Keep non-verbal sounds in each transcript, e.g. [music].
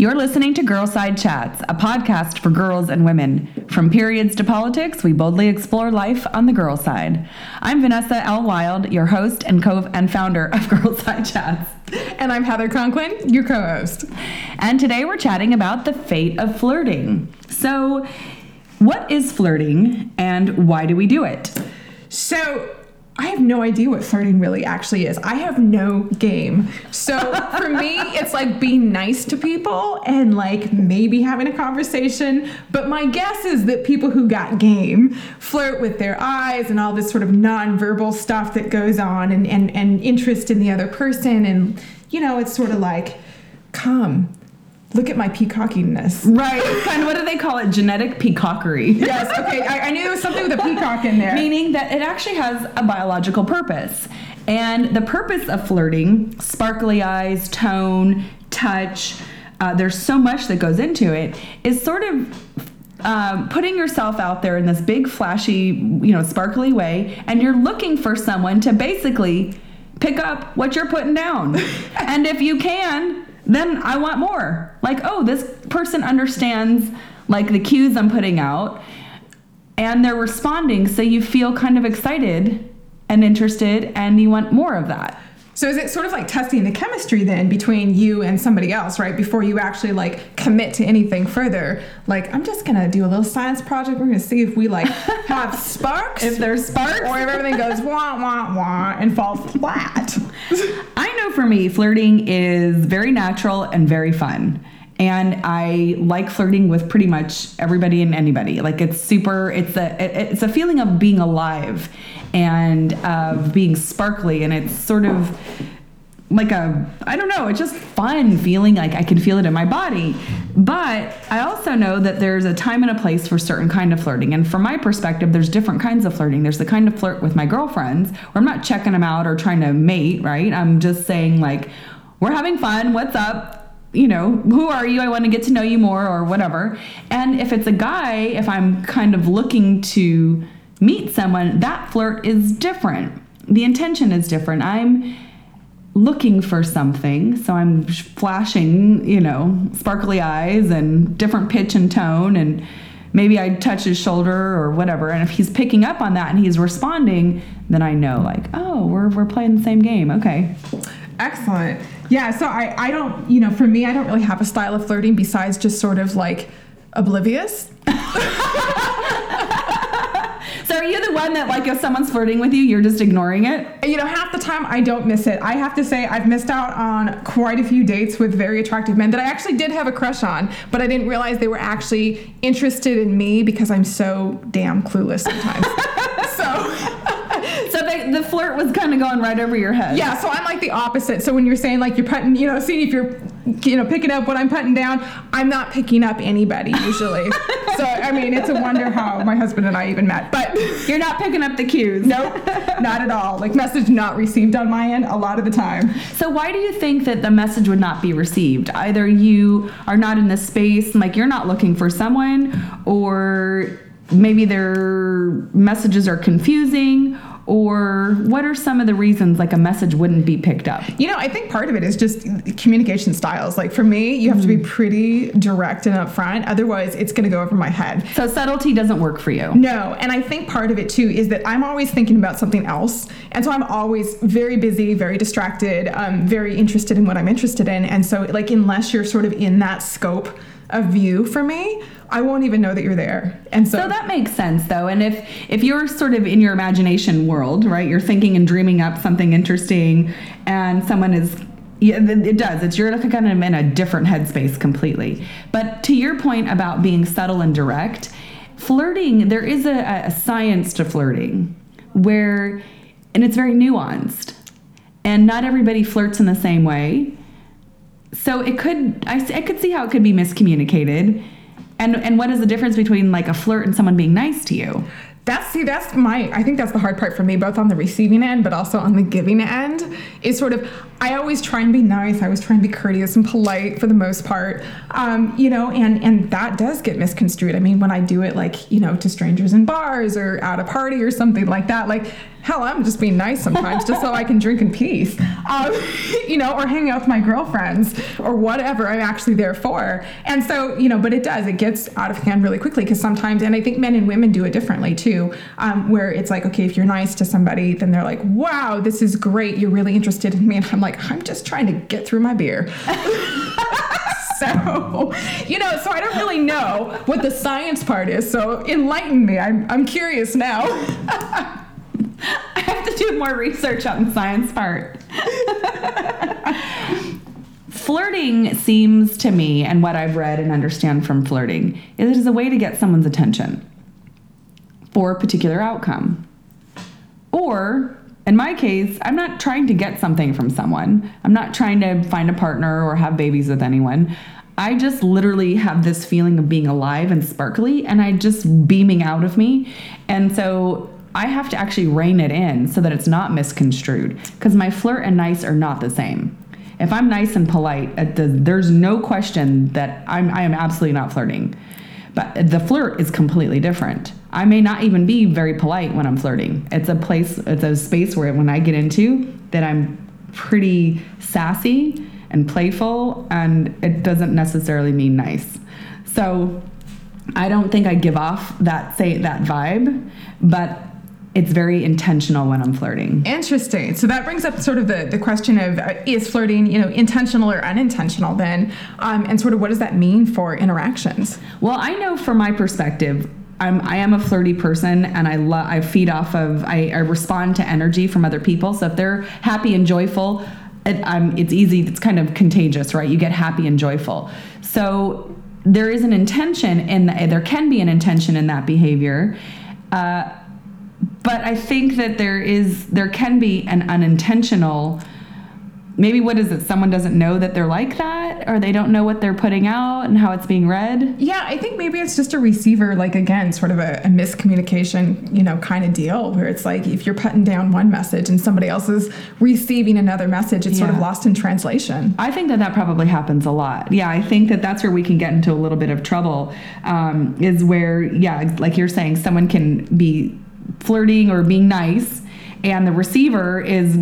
You're listening to Girl Side Chats, a podcast for girls and women. From periods to politics, we boldly explore life on the girl side. I'm Vanessa Elle Wilde, your host and co and founder of [laughs] Girl Side Chats. And I'm Heather Conklin, your co-host. And today we're chatting about the fate of flirting. So, what is flirting and why do we do it? So, I have no idea what flirting really actually is. I have no game. So for me, it's like being nice to people and like maybe having a conversation. But my guess is that people who got game flirt with their eyes and all this sort of nonverbal stuff that goes on and, and, and interest in the other person. And, you know, it's sort of like, come, look at my peacockiness. Right. [laughs] kind of what do they call it? Genetic peacockery. [laughs] Yes, okay. I, I, knew there was something with a peacock in there. Meaning that it actually has a biological purpose. And the purpose of flirting, sparkly eyes, tone, touch, uh, there's so much that goes into it, is sort of um, putting yourself out there in this big, flashy, you know, sparkly way, and you're looking for someone to basically pick up what you're putting down. [laughs] and if you can, then I want more. Like, oh, this person understands like the cues I'm putting out and they're responding so you feel kind of excited and interested and you want more of that. So is it sort of like testing the chemistry then between you and somebody else, right? Before you actually like commit to anything further. Like I'm just gonna do a little science project. We're gonna see if we like [laughs] have sparks. if there's sparks. Or if everything goes wah wah wah and falls flat. [laughs] I know for me, flirting is very natural and very fun and I like flirting with pretty much everybody and anybody. Like it's super. It's a it's a feeling of being alive and of being sparkly, and it's sort of like a I don't know, it's just fun feeling like I can feel it in my body. But I also know that there's a time and a place for certain kind of flirting. And from my perspective, there's different kinds of flirting. There's the kind of flirt with my girlfriends where I'm not checking them out or trying to mate, right? I'm just saying like we're having fun, what's up? you know, who are you? I want to get to know you more or whatever. And if it's a guy, if I'm kind of looking to meet someone, that flirt is different. The intention is different. I'm looking for something, so I'm flashing, you know, sparkly eyes and different pitch and tone and maybe I touch his shoulder or whatever. And if he's picking up on that and he's responding, then I know like, oh, we're we're playing the same game. Okay. Excellent. Yeah, so I, I don't, you know, for me, I don't really have a style of flirting besides just sort of like oblivious. [laughs] So are you the one that like if someone's flirting with you, you're just ignoring it? You know, half the time I don't miss it. I have to say I've missed out on quite a few dates with very attractive men that I actually did have a crush on, but I didn't realize they were actually interested in me because I'm so damn clueless sometimes. [laughs] the, the flirt was kind of going right over your head. Yeah, so I'm like the opposite. So when you're saying like you're putting, you know, seeing if you're, you know, picking up what I'm putting down, I'm not picking up anybody usually. [laughs] so I mean, it's a wonder how my husband and I even met. But you're not picking up the cues. Nope, not at all. Like message not received on my end a lot of the time. So why do you think that the message would not be received? Either you are not in the space, like you're not looking for someone, or maybe their messages are confusing or what are some of the reasons like a message wouldn't be picked up? You know i think part of it is just communication styles. Like for me you have mm. to be mm. pretty direct and upfront. Otherwise it's going to go over my head. So subtlety doesn't work for you? No and i think part of it too is that i'm always thinking about something else. And so i'm always very busy very distracted um, very interested in what i'm interested in. And so like unless you're sort of in that scope of view for me I won't even know that you're there. And so, so that makes sense though. And if if you're sort of in your imagination world, right? You're thinking and dreaming up something interesting and someone is yeah, it does. It's you're kind of in a different headspace completely. But to your point about being subtle and direct, flirting, there is a, a science to flirting where, and it's very nuanced. And not everybody flirts in the same way. So it could, I, I could see how it could be miscommunicated and and what is the difference between like a flirt and someone being nice to you? That's see, that's my I think that's the hard part for me, both on the receiving end but also on the giving end. Is sort of I always try and be nice. I always try and be courteous and polite for the most part. Um, you know, and and that does get misconstrued. I mean, when I do it like, you know, to strangers in bars or at a party or something like that, like hell, I'm just being nice sometimes just so I can drink in peace, um, [laughs] you know, or hang out with my girlfriends or whatever I'm actually there for. And so, you know, but it does, it gets out of hand really quickly because sometimes, and I think men and women do it differently too, um, where it's like, okay, if you're nice to somebody, then they're like, wow, this is great. You're really interested in me. And I'm like, I'm just trying to get through my beer. [laughs] so, you know, so I don't really know what the science part is. So enlighten me. I'm, I'm curious now. [laughs] I have to do more research on the science part. flirting seems to me, and what I've read and understand from flirting, is it is a way to get someone's attention for a particular outcome. Or, in my case, I'm not trying to get something from someone. I'm not trying to find a partner or have babies with anyone. I just literally have this feeling of being alive and sparkly, and I just beaming out of me. And so I have to actually rein it in so that it's not misconstrued because my flirt and nice are not the same. If I'm nice and polite, uh, there's no question that I'm I am absolutely not flirting. But the flirt is completely different. I may not even be very polite when I'm flirting. It's a place, it's a space where when I get into that I'm pretty sassy and playful, and it doesn't necessarily mean nice. So I don't think I give off that say that vibe, but it's very intentional when I'm flirting. Interesting. So that brings up sort of the, the question of uh, is flirting, you know, intentional or unintentional then? Um, and sort of what does that mean for interactions? Well, I know from my perspective, I'm I am a flirty person and I love I feed off of I, I respond to energy from other people. So if they're happy and joyful, it, I'm, it's easy. It's kind of contagious, right? You get happy and joyful. So there is an intention in the, there can be an intention in that behavior. Uh, but I think that there is there can be an unintentional maybe what is it someone doesn't know that they're like that or they don't know what they're putting out and how it's being read? Yeah i think maybe it's just a receiver like again sort of a, a miscommunication you know kind of deal where it's like if you're putting down one message and somebody else is receiving another message it's yeah. sort of lost in translation. I think that that probably happens a lot. Yeah i think that that's where we can get into a little bit of trouble um, is where yeah like you're saying someone can be flirting or being nice, and the receiver is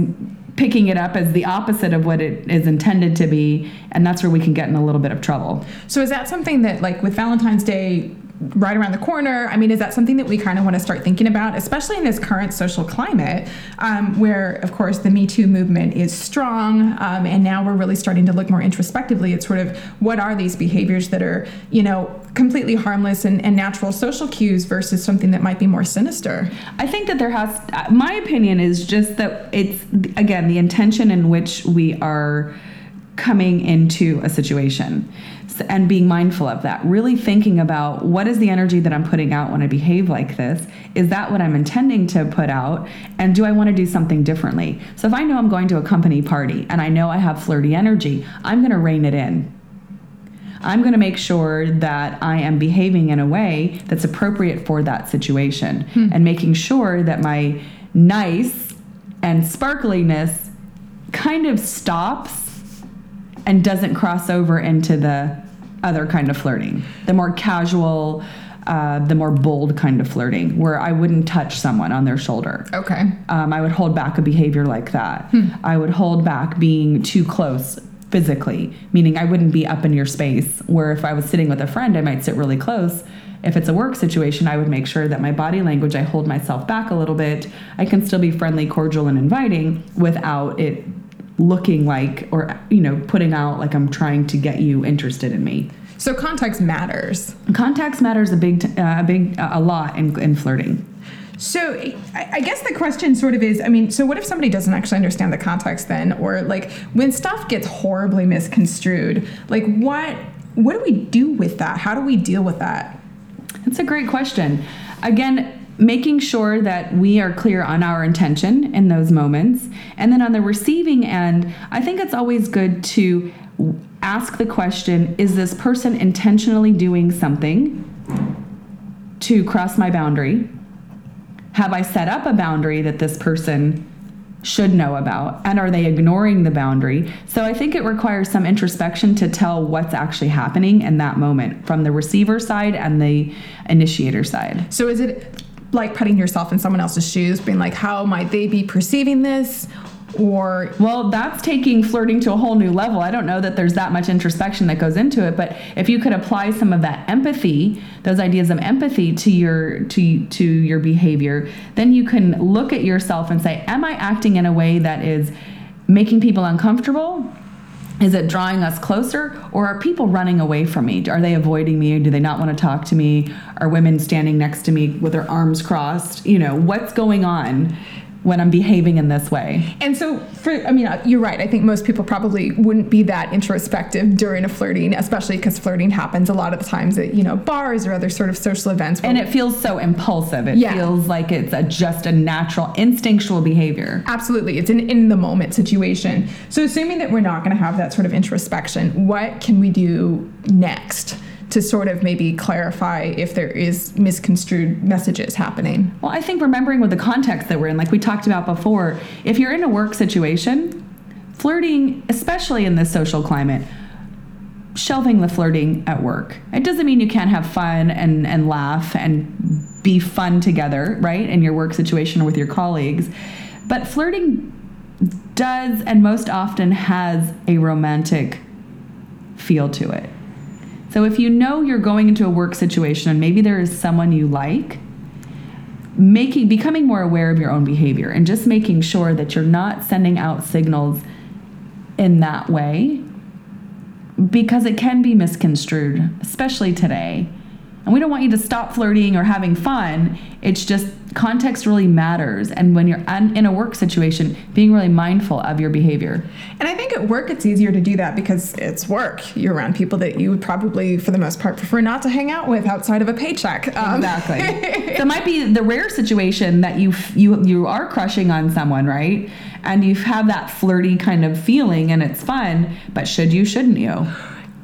picking it up as the opposite of what it is intended to be and that's where we can get in a little bit of trouble. So is that something that like with valentine's day right around the corner. I mean, is that something that we kind of want to start thinking about, especially in this current social climate, um, where, of course, the Me Too movement is strong, um, and now we're really starting to look more introspectively at sort of what are these behaviors that are, you know, completely harmless and, and natural social cues versus something that might be more sinister. I think that there has, my opinion is just that it's, again, the intention in which we are coming into a situation and being mindful of that. Really thinking about what is the energy that I'm putting out when I behave like this? Is that what I'm intending to put out? And do I want to do something differently? So if I know I'm going to a company party and I know I have flirty energy, I'm going to rein it in. I'm going to make sure that I am behaving in a way that's appropriate for that situation hmm. and making sure that my nice and sparkliness kind of stops and doesn't cross over into the other kind of flirting, the more casual, uh, the more bold kind of flirting, where I wouldn't touch someone on their shoulder. Okay. Um, I would hold back a behavior like that. Hmm. I would hold back being too close physically, meaning I wouldn't be up in your space. Where if I was sitting with a friend, I might sit really close. If it's a work situation, I would make sure that my body language, I hold myself back a little bit. I can still be friendly, cordial, and inviting without it looking like or you know putting out like i'm trying to get you interested in me so context matters context matters a big uh, a big uh, a lot in, in flirting so I guess the question sort of is, I mean, so what if somebody doesn't actually understand the context then, or like when stuff gets horribly misconstrued, like what what do we do with that? How do we deal with that? That's a great question. Again, making sure that we are clear on our intention in those moments. And then on the receiving end, I think it's always good to ask the question Is this person intentionally doing something to cross my boundary? Have I set up a boundary that this person should know about? And are they ignoring the boundary? So I think it requires some introspection to tell what's actually happening in that moment from the receiver side and the initiator side. So is it like putting yourself in someone else's shoes, being like, how might they be perceiving this? Or Well, that's taking flirting to a whole new level. I don't know that there's that much introspection that goes into it, but if you could apply some of that empathy, those ideas of empathy to your to to your behavior, then you can look at yourself and say, am I acting in a way that is making people uncomfortable? Is it drawing us closer or are people running away from me? Are they avoiding me? Do they not want to talk to me? Are women standing next to me with their arms crossed? You know, what's going on when I'm behaving in this way? And so, for I mean, uh, you're right. I think most people probably wouldn't be that introspective during a flirting, especially because flirting happens a lot of the times at you know bars or other sort of social events. And it feels so impulsive. It Yeah. feels like it's a, just a natural, instinctual behavior. Absolutely, it's an in the moment situation. So, assuming that we're not going to have that sort of introspection, what can we do next to sort of maybe clarify if there is misconstrued messages happening? Well, I think remembering with the context that we're in, like we talked about before, if you're in a work situation, flirting, especially in this social climate, shelving the flirting at work. It doesn't mean you can't have fun and, and laugh and be fun together, right, in your work situation or with your colleagues. But flirting does and most often has a romantic feel to it. So if you know you're going into a work situation and maybe there is someone you like, making becoming more aware of your own behavior and just making sure that you're not sending out signals in that way because it can be misconstrued, especially today. And we don't want you to stop flirting or having fun. It's just context really matters. And when you're un- in a work situation, being really mindful of your behavior. And I think at work it's easier to do that because it's work. You're around people that you would probably, for the most part, prefer not to hang out with outside of a paycheck. Um, Exactly. [laughs] it might be the rare situation that you you you are crushing on someone, right? And you have that flirty kind of feeling, and it's fun. But should you? Shouldn't you?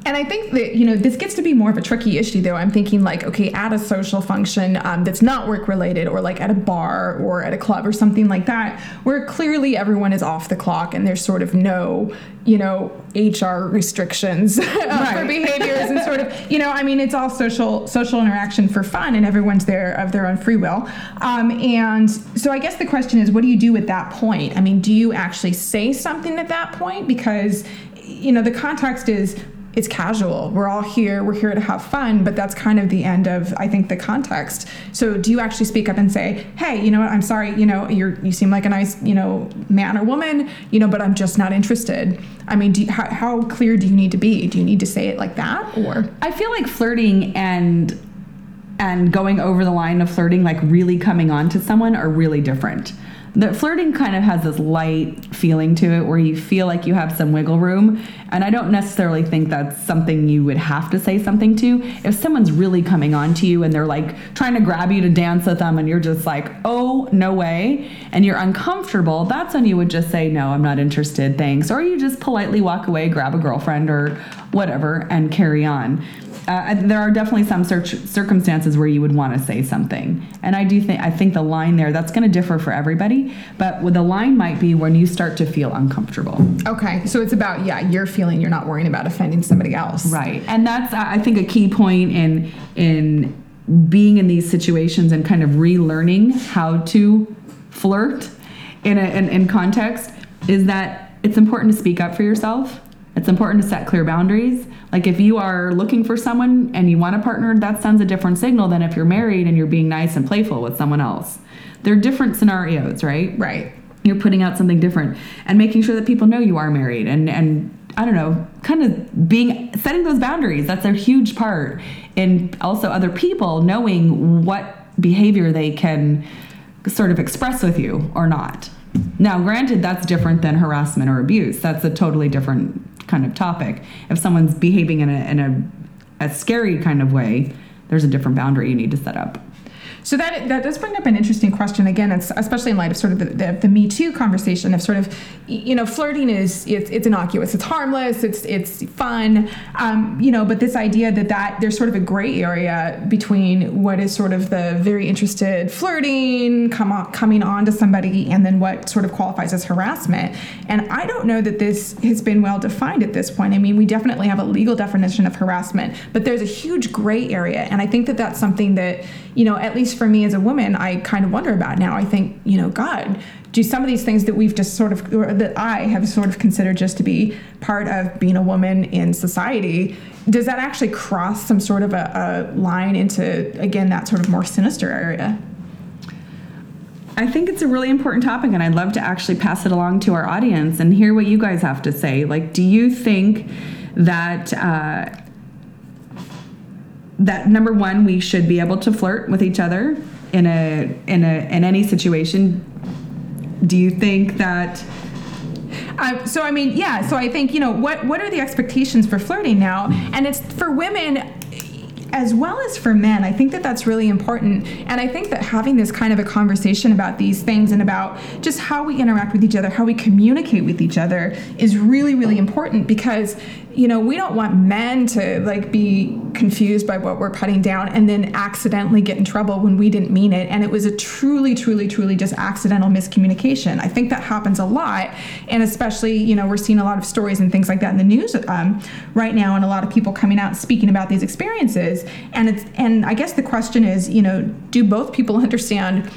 And I think that, you know, this gets to be more of a tricky issue, though. I'm thinking, like, okay, at a social function um, that's not work related, or like at a bar or at a club or something like that, where clearly everyone is off the clock and there's sort of no, you know, HR restrictions [laughs] uh, for behaviors and sort of, you know, I mean, it's all social social interaction for fun, and everyone's there of their own free will. Um, and so I guess the question is, what do you do at that point? I mean, do you actually say something at that point? Because, you know, the context is it's casual. We're all here. We're here to have fun, but that's kind of the end of I think the context. So do you actually speak up and say, "Hey, you know what? I'm sorry. You know, you're you seem like a nice, you know, man or woman. You know, but I'm just not interested." I mean, you, how, how clear do you need to be? Do you need to say it like that, or I feel like flirting and and going over the line of flirting, like really coming on to someone, are really different. The flirting kind of has this light feeling to it where you feel like you have some wiggle room. And I don't necessarily think that's something you would have to say something to. If someone's really coming on to you and they're like trying to grab you to dance with them and you're just like, oh, no way, and you're uncomfortable, that's when you would just say, no, I'm not interested, thanks. Or you just politely walk away, grab a girlfriend or whatever, and carry on. Uh, there are definitely some circumstances where you would want to say something, and I do think I think the line there that's going to differ for everybody. But the line might be when you start to feel uncomfortable, okay? So it's about yeah, you're feeling you're not worrying about offending somebody else, right? And that's I think a key point in in being in these situations and kind of relearning how to flirt in a in, in context is that it's important to speak up for yourself. It's important to set clear boundaries. Like if you are looking for someone and you want a partner, that sends a different signal than if you're married and you're being nice and playful with someone else. They're different scenarios, right? Right. You're putting out something different and making sure that people know you are married and and I don't know, kind of being setting those boundaries. That's a huge part in also other people knowing what behavior they can sort of express with you or not. Now, granted, that's different than harassment or abuse. That's a totally different kind of topic. If someone's behaving in a in a, a scary kind of way, there's a different boundary you need to set up. So that that does bring up an interesting question. Again, especially in light of sort of the, the, the Me Too conversation of sort of, you know, flirting is it's, it's innocuous, it's harmless, it's it's fun, um, you know. But this idea that that there's sort of a gray area between what is sort of the very interested flirting, come on, coming on to somebody, and then what sort of qualifies as harassment. And I don't know that this has been well defined at this point. I mean, we definitely have a legal definition of harassment, but there's a huge gray area, and I think that that's something that you know, at least for me as a woman, I kind of wonder about now. I think, you know, God, do some of these things that we've just sort of, or that I have sort of considered just to be part of being a woman in society, does that actually cross some sort of a, a line into, again, that sort of more sinister area? I think it's a really important topic, and I'd love to actually pass it along to our audience and hear what you guys have to say. Like, do you think that uh, that number one, we should be able to flirt with each other in a in a in any situation? Do you think that? Uh, so I mean, yeah. So I think you know what what are the expectations for flirting now? And it's for women as well as for men. I think that that's really important. And I think that having this kind of a conversation about these things and about just how we interact with each other, how we communicate with each other is really, really important because you know, we don't want men to like be confused by what we're putting down and then accidentally get in trouble when we didn't mean it. And it was a truly, truly, truly just accidental miscommunication. I think that happens a lot. And especially, you know, we're seeing a lot of stories and things like that in the news um, right now, and a lot of people coming out speaking about these experiences. And it's, and I guess the question is, you know, do both people [laughs] understand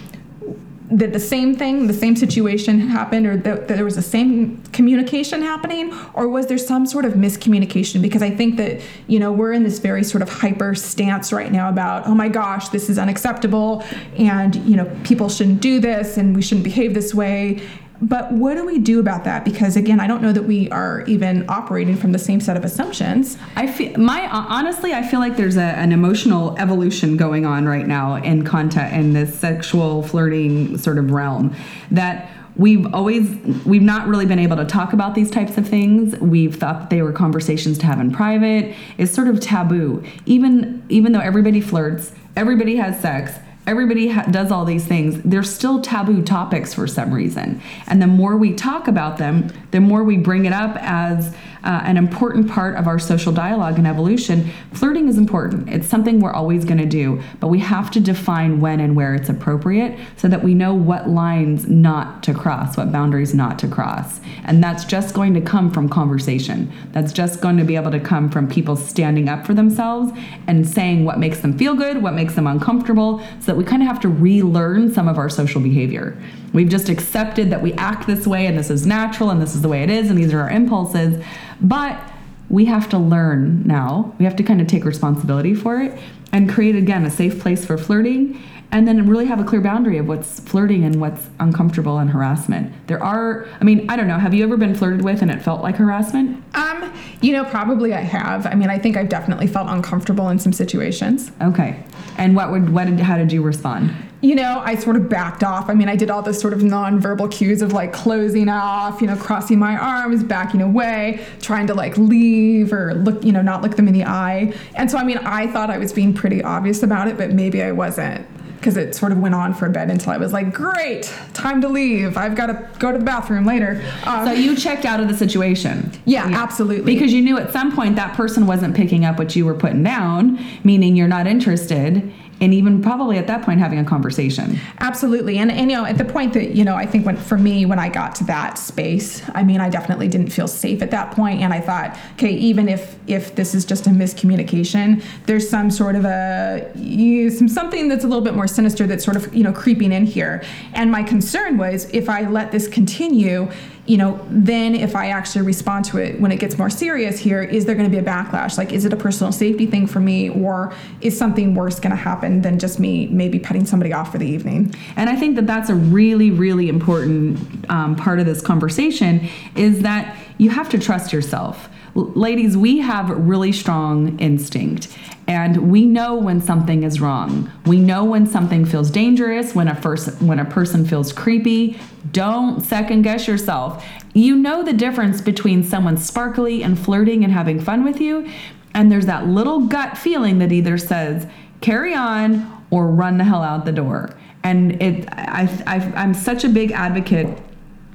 that the same thing, the same situation happened, or that, that, there was the same communication happening, or was there some sort of miscommunication? Because I think that, you know, we're in this very sort of hyper stance right now about, oh my gosh, this is unacceptable, and, you know, people shouldn't do this, and we shouldn't behave this way. But what do we do about that? Because again, I don't know that we are even operating from the same set of assumptions. I feel my uh, honestly, I feel like there's a, an emotional evolution going on right now in content in this sexual flirting sort of realm that we've always we've not really been able to talk about these types of things we've thought that they were conversations to have in private it's sort of taboo even even though everybody flirts everybody has sex everybody ha- does all these things they're still taboo topics for some reason. And the more we talk about them the more we bring it up as uh, an important part of our social dialogue and evolution. Flirting is important. It's something we're always going to do, but we have to define when and where it's appropriate so that we know what lines not to cross, what boundaries not to cross. And that's just going to come from conversation. That's just going to be able to come from people standing up for themselves and saying what makes them feel good, what makes them uncomfortable, so that we kind of have to relearn some of our social behavior. We've just accepted that we act this way and this is natural and this is the way it is and these are our impulses. But we have to learn now. We have to kind of take responsibility for it and create again a safe place for flirting and then really have a clear boundary of what's flirting and what's uncomfortable and harassment. There are, I mean, I don't know. Have you ever been flirted with and it felt like harassment? Um, you know, probably I have. I mean, I think I've definitely felt uncomfortable in some situations. Okay. And what would, what did, how did you respond? you know, I sort of backed off. I mean, I did all this sort of nonverbal cues of like closing off, you know, crossing my arms, backing away, trying to like leave or look, you know, not look them in the eye. And so, I mean, I thought I was being pretty obvious about it, but maybe I wasn't because it sort of went on for a bit until I was like, great, time to leave. I've got to go to the bathroom later. Um, so you checked out of the situation. Yeah, yeah, absolutely. Because you knew at some point that person wasn't picking up what you were putting down, meaning you're not interested and even probably at that point having a conversation. Absolutely. And, and you know at the point that you know i think when for me when i got to that space i mean i definitely didn't feel safe at that point and i thought okay even if if this is just a miscommunication there's some sort of a you, some something that's a little bit more sinister that's sort of you know creeping in here. And my concern was if i let this continue you know, then if I actually respond to it when it gets more serious here, is there going to be a backlash? Like, is it a personal safety thing for me, or is something worse going to happen than just me maybe putting somebody off for the evening? And I think that that's a really, really important um, part of this conversation is that you have to trust yourself ladies, we have really strong instinct. And we know when something is wrong. We know when something feels dangerous, when a first when a person feels creepy. Don't second guess yourself. You know the difference between someone sparkly and flirting and having fun with you, and there's that little gut feeling that either says carry on or run the hell out the door. And it I, I I'm such a big advocate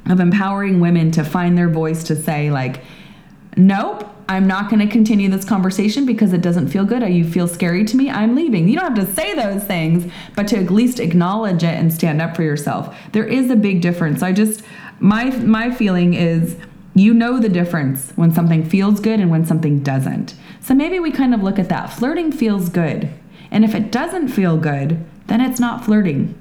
of empowering women to find their voice to say like nope, I'm not going to continue this conversation because it doesn't feel good. Or you feel scary to me. I'm leaving. You don't have to say those things, but to at least acknowledge it and stand up for yourself. There is a big difference. I just my my feeling is you know the difference when something feels good and when something doesn't. So maybe we kind of look at that. Flirting feels good. And if it doesn't feel good, then it's not flirting.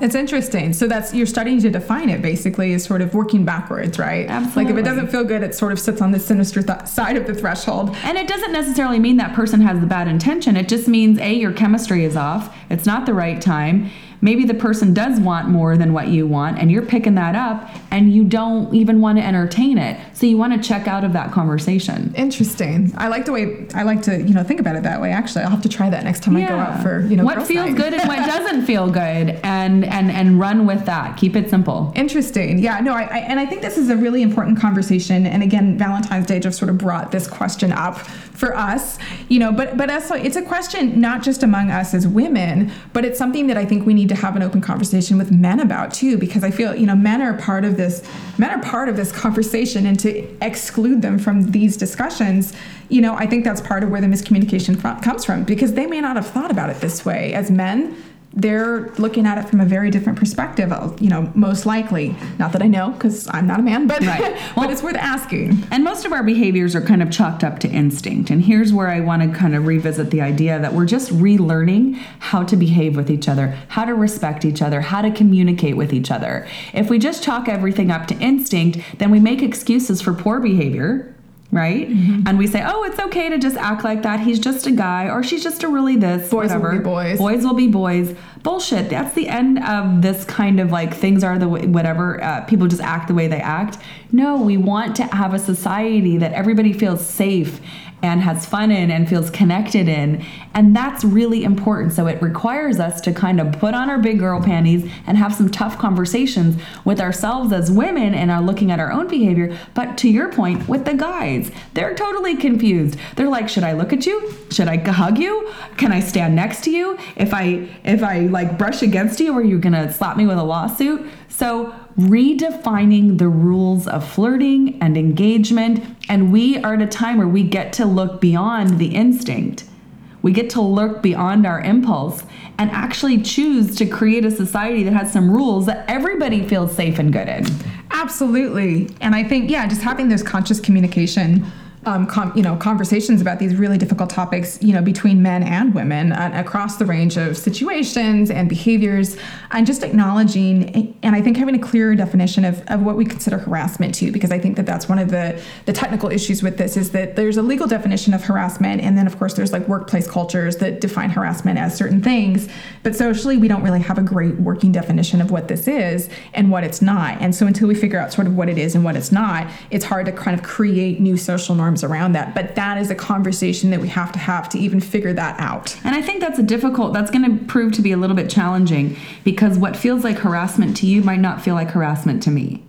It's interesting. So that's you're starting to define it basically as sort of working backwards, right? Absolutely. Like if it doesn't feel good, it sort of sits on the sinister th- side of the threshold. And it doesn't necessarily mean that person has the bad intention. It just means A, your chemistry is off, it's not the right time. Maybe the person does want more than what you want, and you're picking that up, and you don't even want to entertain it. So you want to check out of that conversation. Interesting. I like the way I like to you know think about it that way. Actually, I'll have to try that next time I go out for you know what feels night. good and what [laughs] doesn't feel good, and and and run with that. Keep it simple. Interesting. Yeah, no, I, I and I think this is a really important conversation. And again, Valentine's Day just sort of brought this question up for us, you know. But but also, it's a question not just among us as women, but it's something that I think we need to have an open conversation with men about too, because I feel you know men are part of this. Men are part of this conversation, and to exclude them from these discussions, you know, I think that's part of where the miscommunication fro- comes from, because they may not have thought about it this way as men they're looking at it from a very different perspective, uh, you know, most likely. Not that I know, because I'm not a man, but, Right. [laughs] but Well- it's worth asking. And most of our behaviors are kind of chalked up to instinct. And here's where I want to kind of revisit the idea that we're just relearning how to behave with each other, how to respect each other, how to communicate with each other. If we just chalk everything up to instinct, then we make excuses for poor behavior. Right? Mm-hmm. And we say, oh, it's okay to just act like that. He's just a guy, or she's just a really this. Boys will whatever. be boys. Boys will be boys. Bullshit. That's the end of this kind of like things are the way, whatever. Uh, people just act the way they act. No, we want to have a society that everybody feels safe and has fun in and feels connected in. And that's really important. So it requires us to kind of put on our big girl panties and have some tough conversations with ourselves as women and are looking at our own behavior. But to your point, with the guys, they're totally confused. They're like, should I look at you? Should I hug you? Can I stand next to you? If I if I like brush against you, are you gonna slap me with a lawsuit? So redefining the rules of flirting and engagement, and we are at a time where we get to look beyond the instinct. We get to look beyond our impulse and actually choose to create a society that has some rules that everybody feels safe and good in. Absolutely. And I think, yeah, just having those conscious communication. Um, com, you know, conversations about these really difficult topics, you know, between men and women uh, across the range of situations and behaviors, and just acknowledging, and I think having a clearer definition of, of what we consider harassment too, because I think that that's one of the the technical issues with this is that there's a legal definition of harassment, and then of course there's like workplace cultures that define harassment as certain things, but socially we don't really have a great working definition of what this is and what it's not, and so until we figure out sort of what it is and what it's not, it's hard to kind of create new social norms around that. But that is a conversation that we have to have to even figure that out. And I think that's a difficult, that's going to prove to be a little bit challenging because what feels like harassment to you might not feel like harassment to me.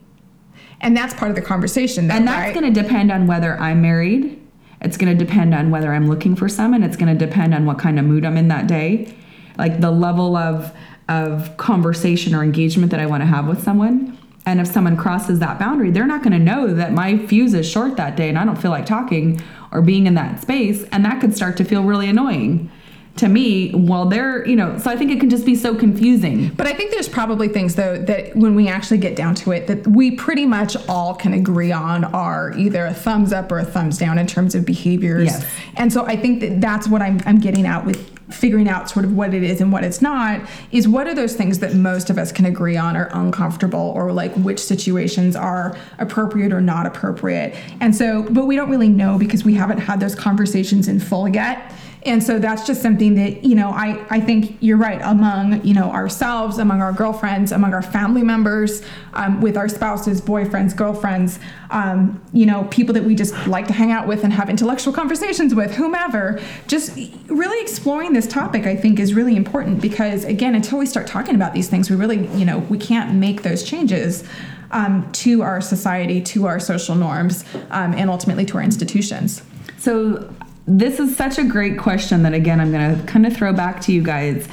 And that's part of the conversation. Though, And that's right? going to depend on whether I'm married. It's going to depend on whether I'm looking for someone. It's going to depend on what kind of mood I'm in that day. Like the level of of conversation or engagement that I want to have with someone. And if someone crosses that boundary, they're not going to know that my fuse is short that day and I don't feel like talking or being in that space. And that could start to feel really annoying to me while they're, you know, so I think it can just be so confusing. But I think there's probably things though that when we actually get down to it, that we pretty much all can agree on are either a thumbs up or a thumbs down in terms of behaviors. Yes. And so I think that that's what I'm, I'm getting out with figuring out sort of what it is and what it's not is what are those things that most of us can agree on are uncomfortable or like which situations are appropriate or not appropriate. And so, but we don't really know because we haven't had those conversations in full yet. And so that's just something that, you know, I, I think you're right among, you know, ourselves, among our girlfriends, among our family members, um, with our spouses, boyfriends, girlfriends, um, you know, people that we just like to hang out with and have intellectual conversations with, whomever. Just really exploring this topic, I think, is really important because, again, until we start talking about these things, we really, you know, we can't make those changes. Um, to our society, to our social norms, um, and ultimately to our institutions. So, this is such a great question that, again, I'm going to kind of throw back to you guys.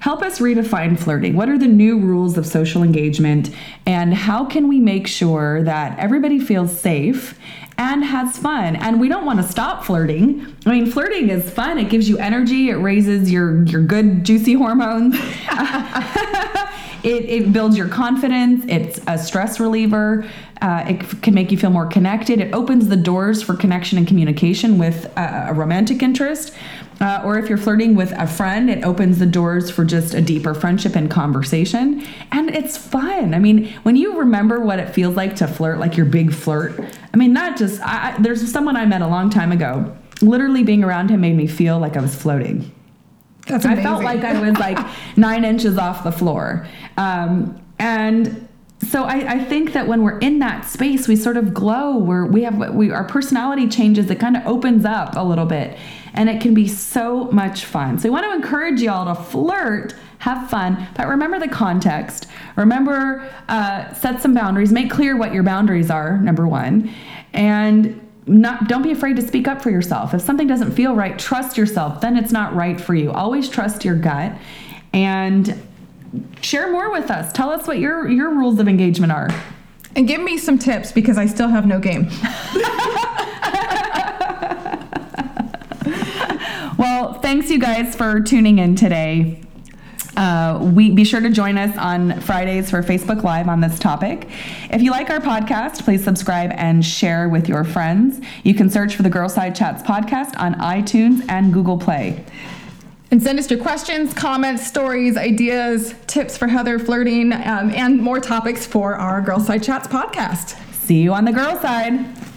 Help us redefine flirting. What are the new rules of social engagement? And how can we make sure that everybody feels safe and has fun? And we don't want to stop flirting. I mean, flirting is fun, it gives you energy, it raises your, your good, juicy hormones. [laughs] [laughs] it, it builds your confidence. It's a stress reliever. Uh, it can make you feel more connected. It opens the doors for connection and communication with a, a romantic interest. Uh, or if you're flirting with a friend, it opens the doors for just a deeper friendship and conversation. And it's fun. I mean, when you remember what it feels like to flirt, like your big flirt, I mean, not just, I, there's someone I met a long time ago. Literally being around him made me feel like I was floating. That's I felt like I was like [laughs] nine inches off the floor. Um, and so I, I think that when we're in that space, we sort of glow. Where we have we our personality changes. It kind of opens up a little bit, and it can be so much fun. So we want to encourage y'all to flirt, have fun, but remember the context. Remember, uh, set some boundaries. Make clear what your boundaries are. Number one, and not don't be afraid to speak up for yourself. If something doesn't feel right, trust yourself. Then it's not right for you. Always trust your gut and share more with us. Tell us what your your rules of engagement are. and give me some tips because I still have no game. [laughs] Well, thanks you guys for tuning in today. Uh, we be sure to join us on Fridays for Facebook Live on this topic. If you like our podcast, please subscribe and share with your friends. You can search for the Girl Side Chats podcast on iTunes and Google Play. And send us your questions, comments, stories, ideas, tips for how they're flirting, um, and more topics for our Girl Side Chats podcast. See you on the girl side.